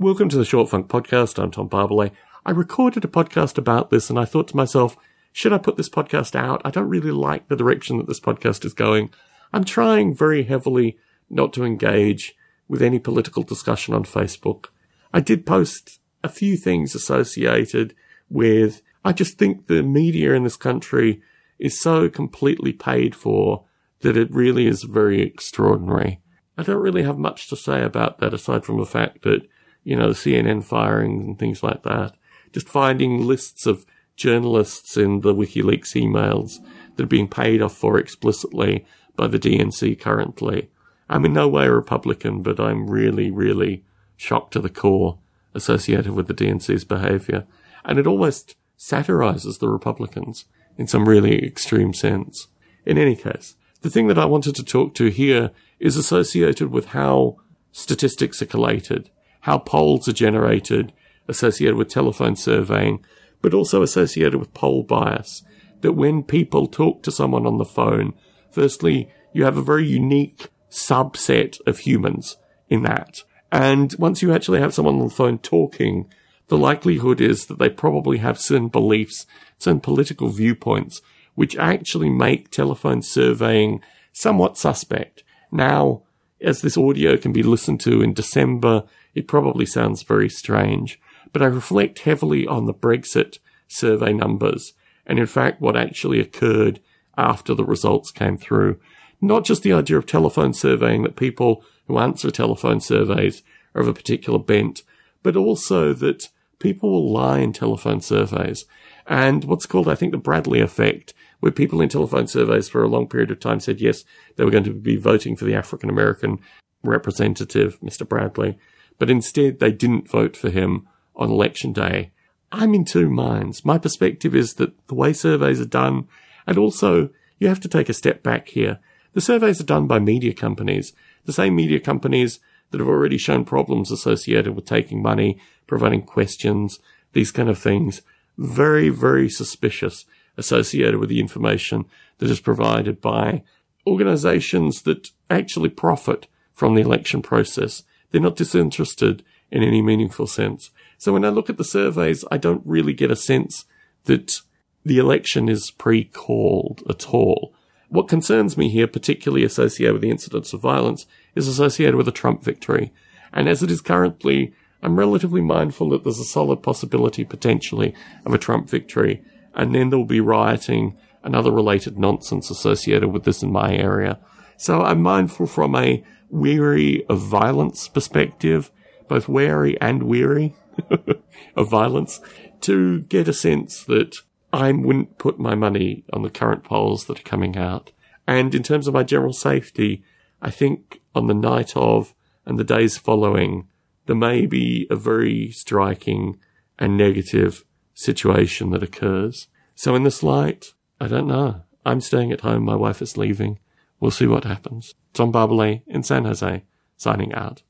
Welcome to the Short Funk Podcast. I'm Tom Barbalet. I recorded a podcast about this and I thought to myself, should I put this podcast out? I don't really like the direction that this podcast is going. I'm trying very heavily not to engage with any political discussion on Facebook. I did post a few things associated with, I just think the media in this country is so completely paid for that it really is very extraordinary. I don't really have much to say about that aside from the fact that, you know, CNN firings and things like that. Just finding lists of journalists in the WikiLeaks emails that are being paid off for explicitly by the DNC currently. I'm in no way a Republican, but I'm really, really shocked to the core associated with the DNC's behavior. And it almost satirizes the Republicans in some really extreme sense. In any case, the thing that I wanted to talk to here is associated with how statistics are collated, how polls are generated, associated with telephone surveying, but also associated with poll bias. That when people talk to someone on the phone, firstly, you have a very unique subset of humans in that. And once you actually have someone on the phone talking, the likelihood is that they probably have certain beliefs, certain political viewpoints, which actually make telephone surveying somewhat suspect. Now, as this audio can be listened to in December, it probably sounds very strange, but I reflect heavily on the Brexit survey numbers and in fact what actually occurred after the results came through. Not just the idea of telephone surveying that people who answer telephone surveys are of a particular bent, but also that people will lie in telephone surveys. And what's called, I think, the Bradley effect, where people in telephone surveys for a long period of time said yes, they were going to be voting for the African American representative, Mr. Bradley, but instead they didn't vote for him on election day. I'm in two minds. My perspective is that the way surveys are done, and also you have to take a step back here. The surveys are done by media companies, the same media companies that have already shown problems associated with taking money, providing questions, these kind of things. Very, very suspicious associated with the information that is provided by organizations that actually profit from the election process. They're not disinterested in any meaningful sense. So when I look at the surveys, I don't really get a sense that the election is pre-called at all. What concerns me here, particularly associated with the incidents of violence, is associated with a Trump victory. And as it is currently, I'm relatively mindful that there's a solid possibility potentially of a Trump victory. And then there'll be rioting and other related nonsense associated with this in my area. So I'm mindful from a weary of violence perspective, both wary and weary of violence, to get a sense that I wouldn't put my money on the current polls that are coming out. And in terms of my general safety, I think on the night of and the days following, there may be a very striking and negative situation that occurs. So in this light, I don't know. I'm staying at home. My wife is leaving. We'll see what happens. Tom Barbalet in San Jose, signing out.